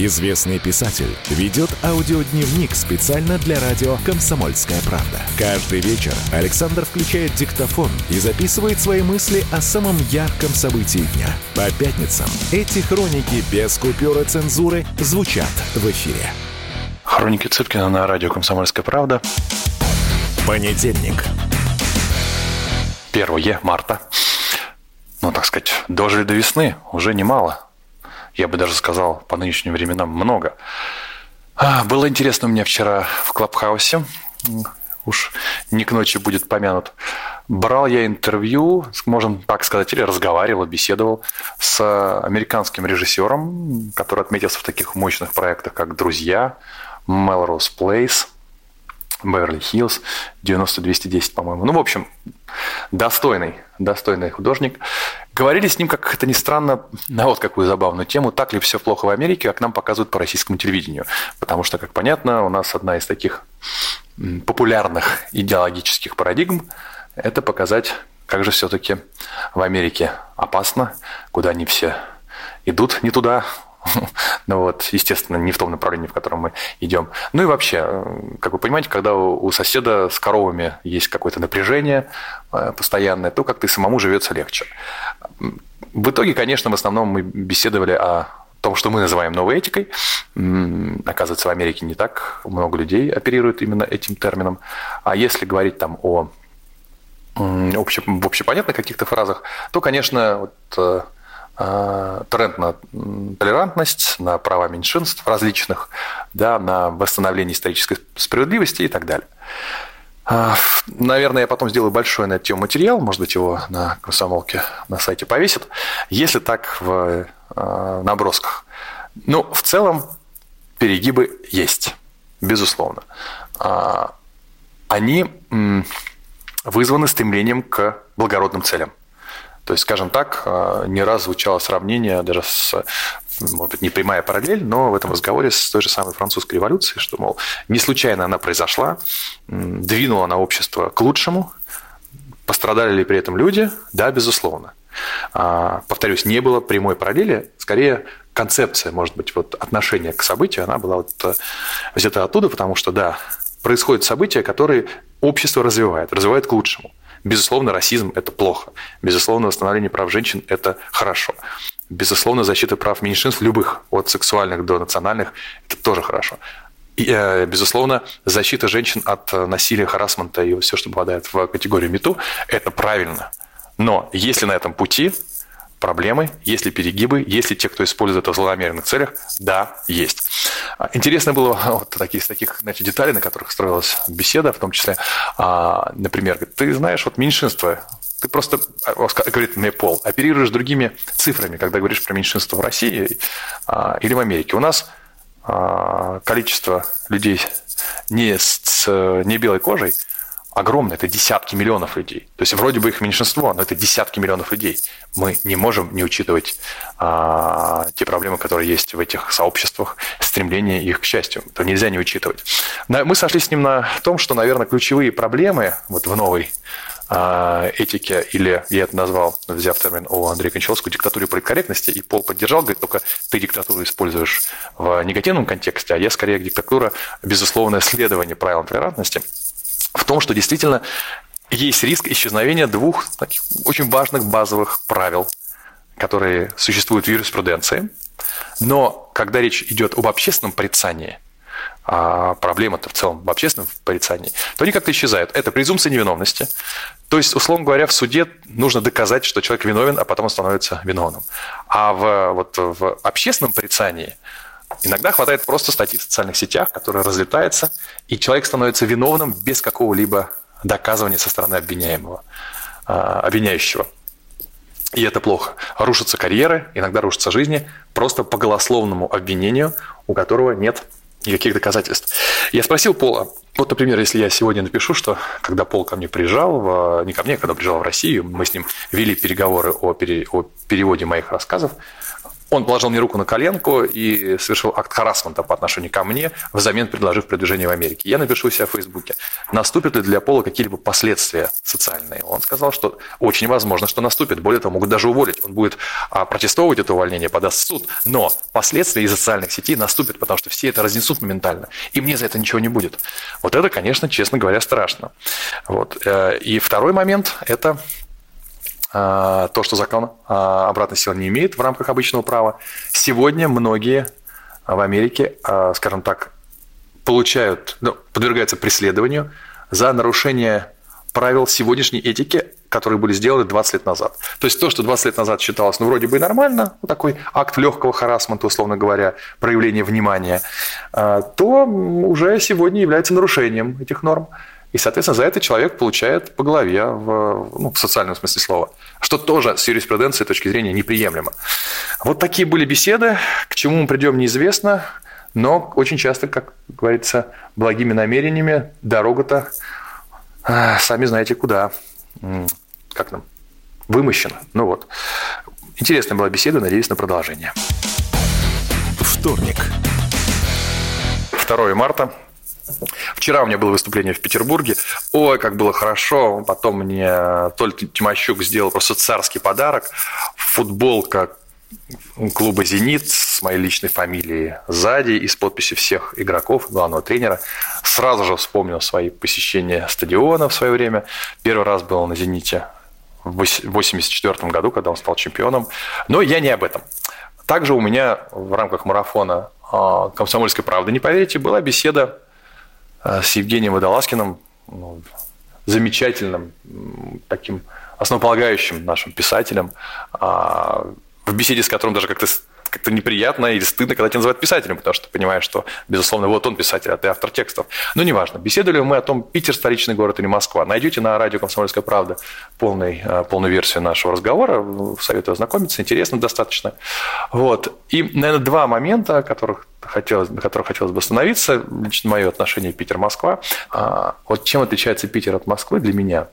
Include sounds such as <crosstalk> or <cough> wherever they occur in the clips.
Известный писатель ведет аудиодневник специально для радио «Комсомольская правда». Каждый вечер Александр включает диктофон и записывает свои мысли о самом ярком событии дня. По пятницам эти хроники без купюра цензуры звучат в эфире. Хроники Цыпкина на радио «Комсомольская правда». Понедельник. 1 марта. Ну, так сказать, дожили до весны. Уже немало. Я бы даже сказал, по нынешним временам много. А, было интересно у меня вчера в Клабхаусе. Уж не к ночи будет помянут. Брал я интервью, можем так сказать, или разговаривал, беседовал с американским режиссером, который отметился в таких мощных проектах, как «Друзья», «Melrose Place», Беверли-Хиллз, 90-210, по-моему. Ну, в общем, достойный, достойный художник. Говорили с ним, как это ни странно, на вот какую забавную тему, так ли все плохо в Америке, как нам показывают по российскому телевидению. Потому что, как понятно, у нас одна из таких популярных идеологических парадигм – это показать, как же все-таки в Америке опасно, куда они все идут не туда, <laughs> ну вот, естественно, не в том направлении, в котором мы идем. Ну и вообще, э, как вы понимаете, когда у соседа с коровами есть какое-то напряжение э, постоянное, то как-то и самому живется легче. В итоге, конечно, в основном мы беседовали о том, что мы называем новой этикой. Оказывается, в Америке не так много людей оперируют именно этим термином. А если говорить там о обще, в общепонятных каких-то фразах, то, конечно, вот, Э, тренд на толерантность, на права меньшинств различных, да, на восстановление исторической справедливости и так далее. Э, наверное, я потом сделаю большой на эту тему материал, может быть, его на комсомолке на сайте повесят, если так в э, набросках. Ну, в целом, перегибы есть, безусловно. Они вызваны стремлением к благородным целям. То есть, скажем так, э, не раз звучало сравнение даже с может быть, не прямая параллель, но в этом разговоре с той же самой французской революцией, что, мол, не случайно она произошла, двинула на общество к лучшему, пострадали ли при этом люди? Да, безусловно. А, повторюсь, не было прямой параллели, скорее концепция, может быть, вот отношение к событию, она была вот э, взята оттуда, потому что, да, происходят события, которые общество развивает, развивает к лучшему. Безусловно, расизм – это плохо. Безусловно, восстановление прав женщин – это хорошо. Безусловно, защита прав меньшинств, любых, от сексуальных до национальных, это тоже хорошо. И, э, безусловно, защита женщин от э, насилия, харасмента и все, что попадает в категорию МИТУ, это правильно. Но если на этом пути проблемы, есть ли перегибы, есть ли те, кто использует это в злонамеренных целях, да, есть. А, интересно было <laughs> вот такие, таких значит, деталей, на которых строилась беседа, в том числе, а, например, ты знаешь, вот меньшинство, ты просто, а, говорит мне Пол, оперируешь другими цифрами, когда говоришь про меньшинство в России или в Америке. У нас количество людей не с не белой кожей – огромное, это десятки миллионов людей. То есть вроде бы их меньшинство, но это десятки миллионов людей. Мы не можем не учитывать а, те проблемы, которые есть в этих сообществах, стремление их к счастью. Это нельзя не учитывать. Мы сошли с ним на том, что, наверное, ключевые проблемы вот в новой а, этике, или я это назвал, взяв термин у Андрея Кончаловского, диктатуре политкорректности, и Пол поддержал, говорит, только ты диктатуру используешь в негативном контексте, а я скорее диктатура, безусловное следование правилам толерантности – в том, что действительно есть риск исчезновения двух таких очень важных базовых правил, которые существуют в юриспруденции. Но когда речь идет об общественном порицании, а проблема-то в целом в общественном порицании, то они как-то исчезают. Это презумпция невиновности. То есть, условно говоря, в суде нужно доказать, что человек виновен, а потом он становится виновным. А в, вот, в общественном порицании Иногда хватает просто статьи в социальных сетях, которая разлетается, и человек становится виновным без какого-либо доказывания со стороны обвиняемого, а, обвиняющего. И это плохо. Рушатся карьеры, иногда рушатся жизни просто по голословному обвинению, у которого нет никаких доказательств. Я спросил Пола, вот, например, если я сегодня напишу, что когда Пол ко мне приезжал, в, не ко мне, когда приезжал в Россию, мы с ним вели переговоры о, пере, о переводе моих рассказов, Он положил мне руку на коленку и совершил акт харасмента по отношению ко мне, взамен предложив продвижение в Америке. Я напишу себя в Фейсбуке. Наступят ли для Пола какие-либо последствия социальные? Он сказал, что очень возможно, что наступит. Более того, могут даже уволить. Он будет а, протестовывать это увольнение, подаст в суд. Но последствия из социальных сетей наступят, потому что все это разнесут моментально. И мне за это ничего не будет. Вот это, конечно, честно говоря, страшно. Вот. Э, и второй момент – это то, что закон а, обратной силы не имеет в рамках обычного права. Сегодня многие в Америке, а, скажем так, получают, ну, подвергаются преследованию за нарушение правил сегодняшней этики, которые были сделаны 20 лет назад. То есть то, что 20 лет назад считалось, ну, вроде бы нормально, вот такой акт легкого харасмента, условно говоря, проявление внимания, то уже сегодня является нарушением этих норм. И, соответственно, за это человек получает по голове в, ну, в социальном смысле слова, что тоже с юриспруденцией точки зрения неприемлемо. Вот такие были беседы. К чему мы придем, неизвестно. Но очень часто, как говорится, благими намерениями дорога-то а, сами знаете куда. Как нам? Вымощена. Ну вот. Интересная была беседа, надеюсь на продолжение. Вторник. 2 марта Вчера у меня было выступление в Петербурге. Ой, как было хорошо. Потом мне Толь Тимощук сделал просто царский подарок. Футболка клуба «Зенит» с моей личной фамилией сзади и с подписью всех игроков, главного тренера. Сразу же вспомнил свои посещения стадиона в свое время. Первый раз был на «Зените» в 1984 году, когда он стал чемпионом. Но я не об этом. Также у меня в рамках марафона а, «Комсомольской правды», не поверите, была беседа с Евгением Водолазкиным, ну, замечательным таким основополагающим нашим писателем, а, в беседе с которым даже как-то как-то неприятно или стыдно, когда тебя называют писателем, потому что ты понимаешь, что, безусловно, вот он писатель, а ты автор текстов. Но неважно, беседовали мы о том, Питер – столичный город или Москва. Найдете на радио «Комсомольская правда» полный, э, полную версию нашего разговора, советую ознакомиться, интересно достаточно. Вот. И, наверное, два момента, которых хотелось, на которых хотелось бы остановиться, лично мое отношение Питер-Москва. А, вот чем отличается Питер от Москвы для меня?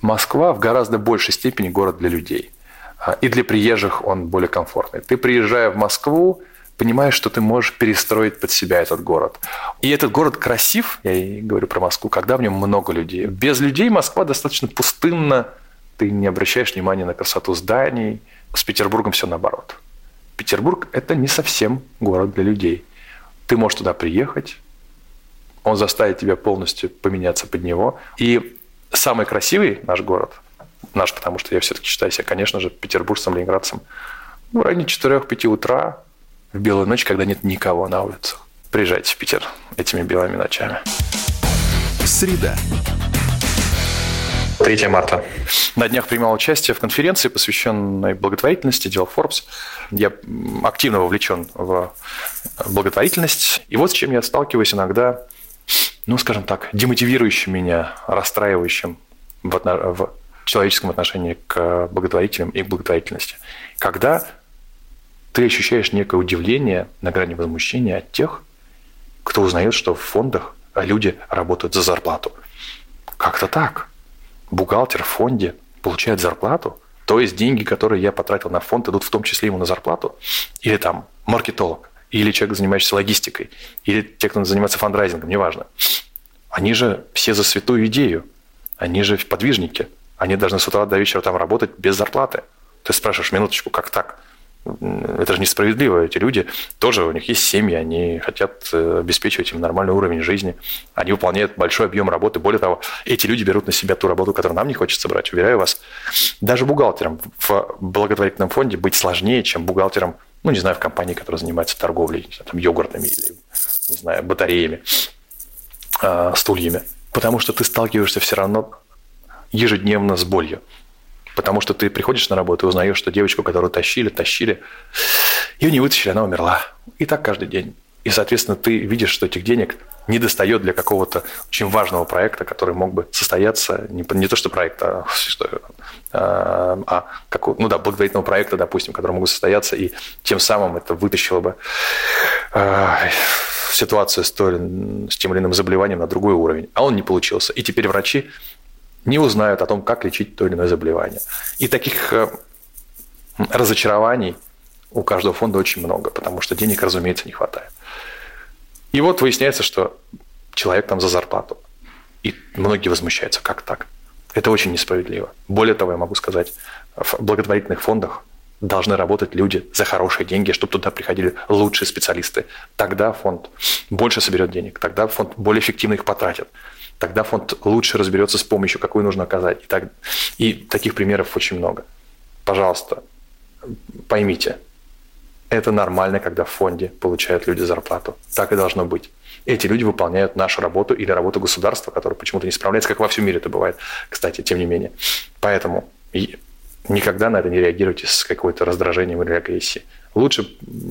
Москва в гораздо большей степени город для людей – и для приезжих он более комфортный. Ты, приезжая в Москву, понимаешь, что ты можешь перестроить под себя этот город. И этот город красив, я и говорю про Москву, когда в нем много людей. Без людей Москва достаточно пустынна, ты не обращаешь внимания на красоту зданий. С Петербургом все наоборот. Петербург – это не совсем город для людей. Ты можешь туда приехать, он заставит тебя полностью поменяться под него. И самый красивый наш город – наш, потому что я все-таки считаю себя, конечно же, петербуржцем, ленинградцем. В районе 4-5 утра в белую ночь, когда нет никого на улицах. Приезжайте в Питер этими белыми ночами. Среда. 3 марта. На днях принимал участие в конференции, посвященной благотворительности, дел Forbes. Я активно вовлечен в благотворительность. И вот с чем я сталкиваюсь иногда, ну, скажем так, демотивирующим меня, расстраивающим в, в человеческом отношении к благотворителям и к благотворительности. Когда ты ощущаешь некое удивление на грани возмущения от тех, кто узнает, что в фондах люди работают за зарплату. Как-то так. Бухгалтер в фонде получает зарплату, то есть деньги, которые я потратил на фонд, идут в том числе ему на зарплату. Или там маркетолог, или человек, занимающийся логистикой, или те, кто занимается фандрайзингом, неважно. Они же все за святую идею. Они же подвижники – они должны с утра до вечера там работать без зарплаты. Ты спрашиваешь, минуточку, как так? Это же несправедливо. Эти люди тоже, у них есть семьи, они хотят э, обеспечивать им нормальный уровень жизни. Они выполняют большой объем работы. Более того, эти люди берут на себя ту работу, которую нам не хочется брать. Уверяю вас, даже бухгалтерам в благотворительном фонде быть сложнее, чем бухгалтерам, ну, не знаю, в компании, которая занимается торговлей, там, йогуртами или, не знаю, батареями, э, стульями. Потому что ты сталкиваешься все равно ежедневно с болью. Потому что ты приходишь на работу и узнаешь, что девочку, которую тащили, тащили, ее не вытащили, она умерла. И так каждый день. И, соответственно, ты видишь, что этих денег не достает для какого-то очень важного проекта, который мог бы состояться, не, не то что проекта, а, что, а, а как, ну да, благотворительного проекта, допустим, который мог бы состояться, и тем самым это вытащило бы а, ситуацию с, то, с тем или иным заболеванием на другой уровень. А он не получился. И теперь врачи не узнают о том, как лечить то или иное заболевание. И таких э, разочарований у каждого фонда очень много, потому что денег, разумеется, не хватает. И вот выясняется, что человек там за зарплату. И многие возмущаются, как так? Это очень несправедливо. Более того, я могу сказать, в благотворительных фондах должны работать люди за хорошие деньги, чтобы туда приходили лучшие специалисты. Тогда фонд больше соберет денег, тогда фонд более эффективно их потратит. Тогда фонд лучше разберется с помощью, какую нужно оказать. И, так, и таких примеров очень много. Пожалуйста, поймите, это нормально, когда в фонде получают люди зарплату. Так и должно быть. Эти люди выполняют нашу работу или работу государства, которое почему-то не справляется, как во всем мире это бывает, кстати, тем не менее. Поэтому никогда на это не реагируйте с какой-то раздражением или агрессией. Лучше,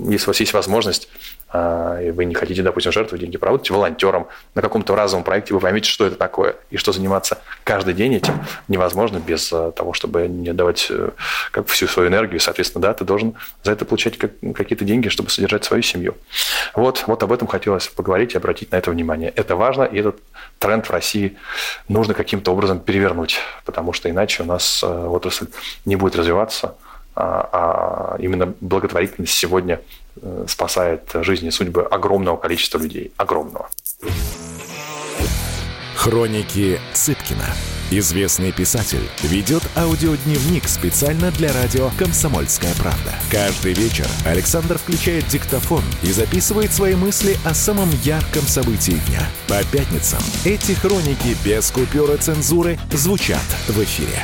если у вас есть возможность, и вы не хотите, допустим, жертвовать деньги, поработайте волонтером на каком-то разовом проекте, вы поймете, что это такое, и что заниматься каждый день этим невозможно без а, того, чтобы не отдавать э, как всю свою энергию. Соответственно, да, ты должен за это получать какие-то деньги, чтобы содержать свою семью. Вот, вот об этом хотелось поговорить и обратить на это внимание. Это важно, и этот тренд в России нужно каким-то образом перевернуть, потому что иначе у нас э, отрасль не будет развиваться, а, а именно благотворительность сегодня э, спасает жизни и судьбы огромного количества людей. Огромного. Хроники Цыпкина. Известный писатель ведет аудиодневник специально для радио «Комсомольская правда». Каждый вечер Александр включает диктофон и записывает свои мысли о самом ярком событии дня. По пятницам эти хроники без купюра цензуры звучат в эфире.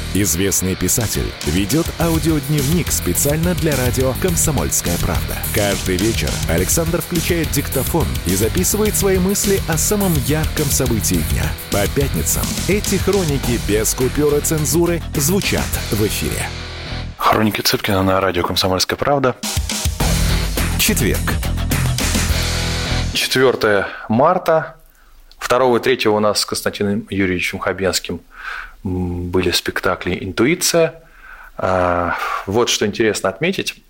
Известный писатель ведет аудиодневник специально для радио «Комсомольская правда». Каждый вечер Александр включает диктофон и записывает свои мысли о самом ярком событии дня. По пятницам эти хроники без купюра цензуры звучат в эфире. Хроники Цыпкина на радио «Комсомольская правда». Четверг. 4 марта. 2 и 3 у нас с Константином Юрьевичем Хабенским – были спектакли «Интуиция». А, вот что интересно отметить.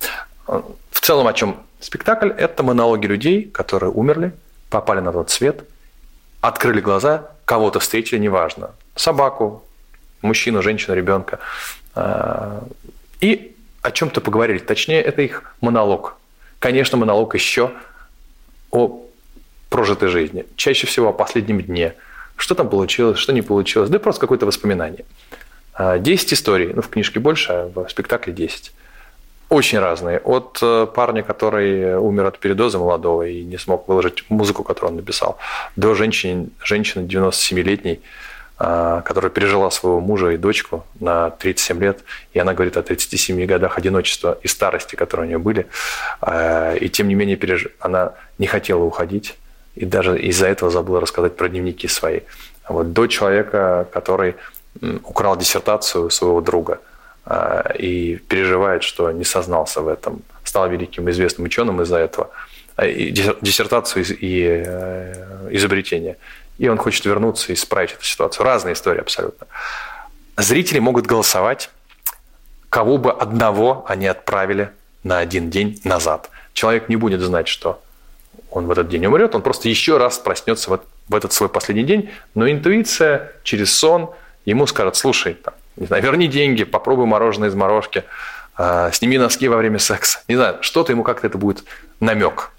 В целом, о чем спектакль? Это монологи людей, которые умерли, попали на тот свет, открыли глаза, кого-то встретили, неважно. Собаку, мужчину, женщину, ребенка. А, и о чем-то поговорили. Точнее, это их монолог. Конечно, монолог еще о прожитой жизни. Чаще всего о последнем дне – что там получилось, что не получилось, да просто какое-то воспоминание. 10 а, историй, ну в книжке больше, а в спектакле 10. Очень разные. От э, парня, который умер от передоза молодого и не смог выложить музыку, которую он написал, до женщины, женщины 97-летней, а, которая пережила своего мужа и дочку на 37 лет, и она говорит о 37 годах одиночества и старости, которые у нее были, и тем не менее она не хотела уходить, и даже из-за этого забыл рассказать про дневники свои. Вот до человека, который украл диссертацию своего друга а, и переживает, что не сознался в этом, стал великим известным ученым из-за этого, а, диссертацию и э, изобретение. И он хочет вернуться и исправить эту ситуацию. Разные истории абсолютно. Зрители могут голосовать, кого бы одного они отправили на один день назад. Человек не будет знать, что он в этот день умрет, он просто еще раз проснется в, этот свой последний день, но интуиция через сон ему скажет, слушай, там, не знаю, верни деньги, попробуй мороженое из морожки, э, сними носки во время секса. Не знаю, что-то ему как-то это будет намек.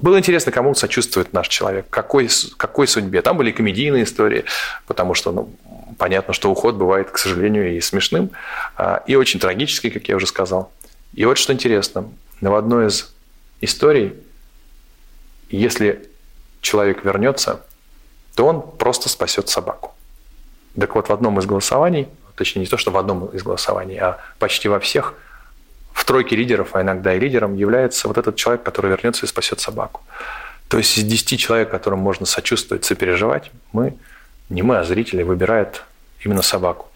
Было интересно, кому сочувствует наш человек, какой, какой судьбе. Там были комедийные истории, потому что ну, понятно, что уход бывает, к сожалению, и смешным, э, и очень трагический, как я уже сказал. И вот что интересно, в одной из историй если человек вернется, то он просто спасет собаку. Так вот, в одном из голосований, точнее не то, что в одном из голосований, а почти во всех, в тройке лидеров, а иногда и лидером, является вот этот человек, который вернется и спасет собаку. То есть из 10 человек, которым можно сочувствовать, сопереживать, мы, не мы, а зрители, выбирают именно собаку.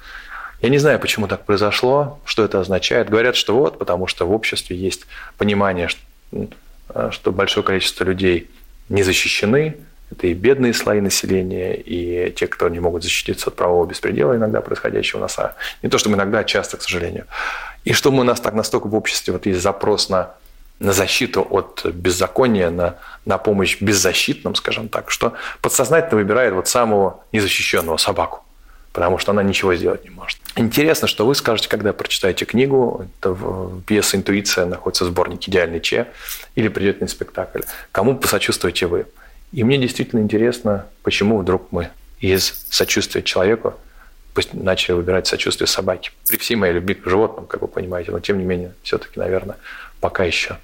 Я не знаю, почему так произошло, что это означает. Говорят, что вот, потому что в обществе есть понимание, что, что большое количество людей не защищены, это и бедные слои населения, и те, кто не могут защититься от правового беспредела, иногда происходящего у нас. А не то, чтобы иногда, а часто, к сожалению. И что мы у нас так настолько в обществе, вот есть запрос на, на защиту от беззакония, на, на помощь беззащитным, скажем так, что подсознательно выбирает вот самого незащищенного собаку потому что она ничего сделать не может. Интересно, что вы скажете, когда прочитаете книгу, это пьеса «Интуиция» находится в сборнике «Идеальный Че», или придет на спектакль, кому посочувствуете вы. И мне действительно интересно, почему вдруг мы из сочувствия человеку начали выбирать сочувствие собаки. При всей моей любви к животным, как вы понимаете, но тем не менее, все-таки, наверное, пока еще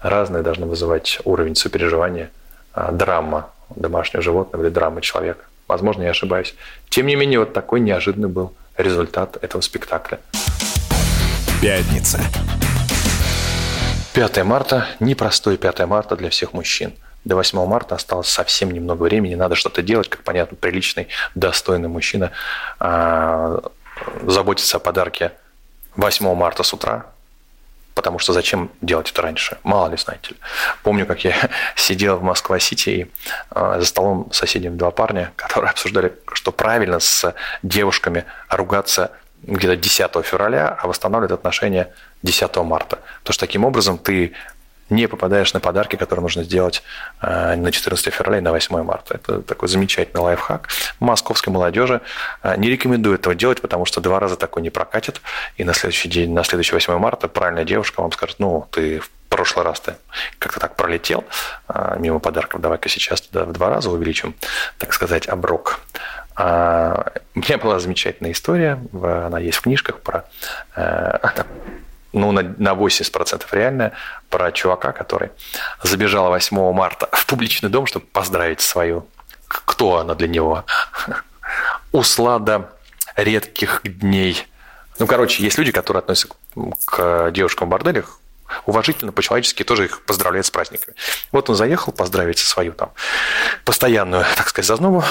разные должны вызывать уровень сопереживания, а, драма домашнего животного или драма человека. Возможно, я ошибаюсь. Тем не менее, вот такой неожиданный был результат этого спектакля. Пятница. 5 марта – непростой 5 марта для всех мужчин – до 8 марта осталось совсем немного времени, надо что-то делать, как понятно, приличный, достойный мужчина а, заботится о подарке 8 марта с утра, потому что зачем делать это раньше? Мало ли, знаете ли. Помню, как я <laughs> сидел в Москва-Сити и э, за столом соседями два парня, <laughs> которые обсуждали, что правильно с девушками ругаться где-то 10 февраля, а восстанавливать отношения 10 марта. Потому что таким образом ты не попадаешь на подарки, которые нужно сделать э, на 14 февраля и на 8 марта. Это такой замечательный лайфхак. Московской молодежи э, не рекомендую этого делать, потому что два раза такой не прокатит, и на следующий день, на следующий 8 марта правильная девушка вам скажет, ну, ты в прошлый раз ты как-то так пролетел э, мимо подарков, давай-ка сейчас туда в два раза увеличим, так сказать, оброк. А, у меня была замечательная история, она есть в книжках про ну, на, на 80% реальная, про чувака, который забежал 8 марта в публичный дом, чтобы поздравить свою, кто она для него, <laughs> услада редких дней. Ну, короче, есть люди, которые относятся к девушкам в борделях уважительно, по-человечески тоже их поздравляют с праздниками. Вот он заехал поздравить свою там постоянную, так сказать, зазнобу,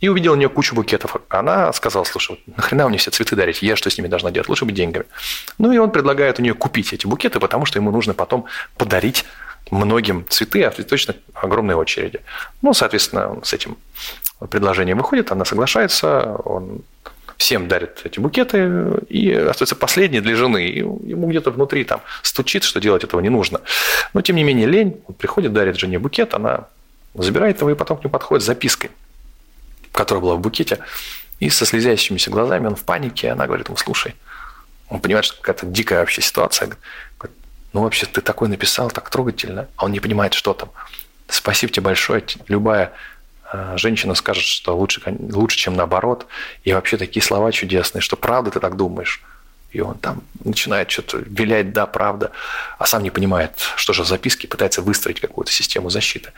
и увидел у нее кучу букетов. Она сказала, слушай, нахрена мне все цветы дарить? Я что с ними должна делать? Лучше бы деньгами. Ну и он предлагает у нее купить эти букеты, потому что ему нужно потом подарить многим цветы, а точно огромные очереди. Ну, соответственно, он с этим предложением выходит, она соглашается, он всем дарит эти букеты, и остается последний для жены. И ему где-то внутри там стучит, что делать этого не нужно. Но, тем не менее, лень, он приходит, дарит жене букет, она забирает его и потом к нему подходит с запиской которая была в букете, и со слезящимися глазами он в панике, она говорит ему, слушай, он понимает, что какая-то дикая вообще ситуация. Говорит, ну, вообще, ты такой написал, так трогательно, а он не понимает, что там. Спасибо тебе большое. Любая э, женщина скажет, что лучше, лучше, чем наоборот. И вообще такие слова чудесные, что правда ты так думаешь. И он там начинает что-то вилять, да, правда, а сам не понимает, что же в записке, пытается выстроить какую-то систему защиты.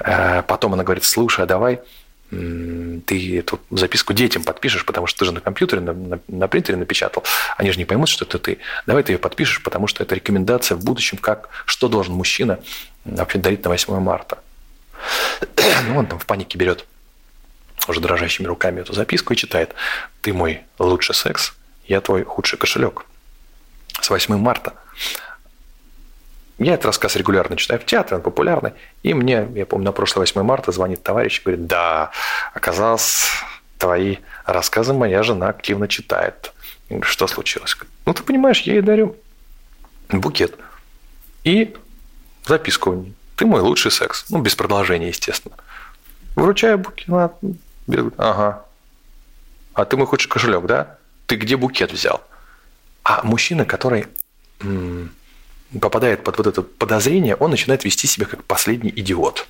Э, потом она говорит, слушай, а давай ты эту записку детям подпишешь, потому что ты же на компьютере, на, на, на принтере напечатал. Они же не поймут, что это ты. Давай ты ее подпишешь, потому что это рекомендация в будущем, как, что должен мужчина вообще дарить на 8 марта. Ну, он там в панике берет уже дрожащими руками эту записку и читает. Ты мой лучший секс, я твой худший кошелек. С 8 марта я этот рассказ регулярно читаю в театре, он популярный. И мне, я помню, на прошлое 8 марта звонит товарищ и говорит, да, оказалось, твои рассказы моя жена активно читает. Я говорю, что случилось? Ну, ты понимаешь, я ей дарю букет и записку. Ты мой лучший секс. Ну, без продолжения, естественно. Вручаю букет. Ага. А ты мой худший кошелек, да? Ты где букет взял? А мужчина, который попадает под вот это подозрение, он начинает вести себя как последний идиот.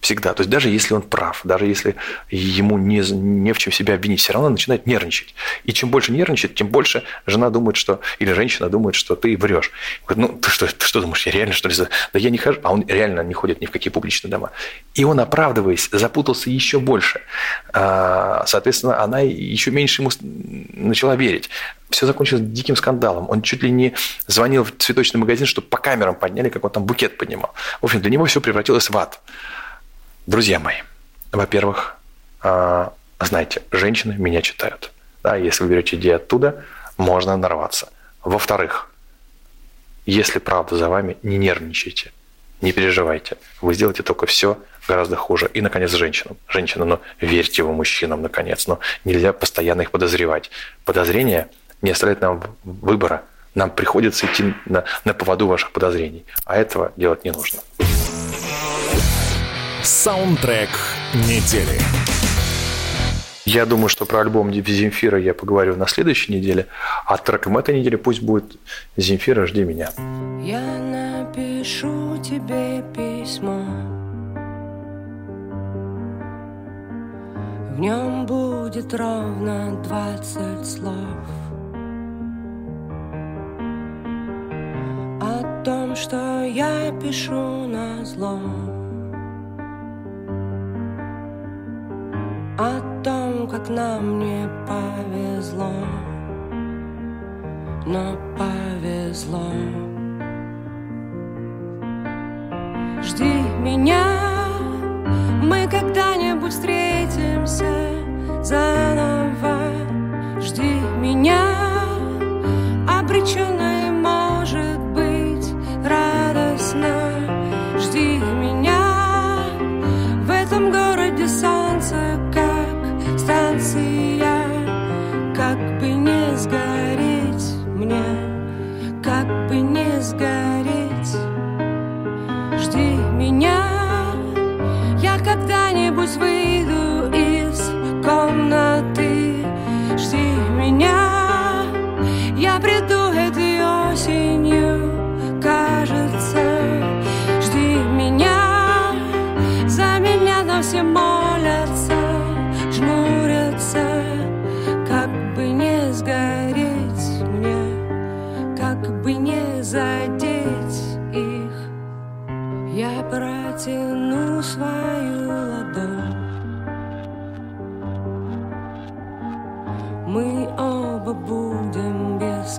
Всегда. То есть даже если он прав, даже если ему не, не в чем себя обвинить, все равно начинает нервничать. И чем больше нервничает, тем больше жена думает, что, или женщина думает, что ты врешь. Говорит, ну ты что, ты что думаешь, я реально что ли? Да я не хожу. А он реально не ходит ни в какие публичные дома. И он, оправдываясь, запутался еще больше. А, соответственно, она еще меньше ему начала верить. Все закончилось диким скандалом. Он чуть ли не звонил в цветочный магазин, чтобы по камерам подняли, как он там букет поднимал. В общем, для него все превратилось в ад. Друзья мои, во-первых, а, знаете, женщины меня читают. Да, если вы берете идеи оттуда, можно нарваться. Во-вторых, если правда за вами, не нервничайте, не переживайте. Вы сделаете только все гораздо хуже. И, наконец, женщинам. Женщинам, ну, верьте вы мужчинам, наконец. Но нельзя постоянно их подозревать. Подозрение не оставляет нам выбора. Нам приходится идти на, на поводу ваших подозрений. А этого делать не нужно. Саундтрек недели. Я думаю, что про альбом Земфира я поговорю на следующей неделе, а треком этой недели пусть будет Земфира «Жди меня». Я напишу тебе письмо В нем будет ровно двадцать слов О том, что я пишу на зло О том, как нам не повезло. Но повезло. Жди меня. Мы когда-нибудь встретимся заново. Жди меня. Обреченная Как бы не сгореть мне Мы оба будем без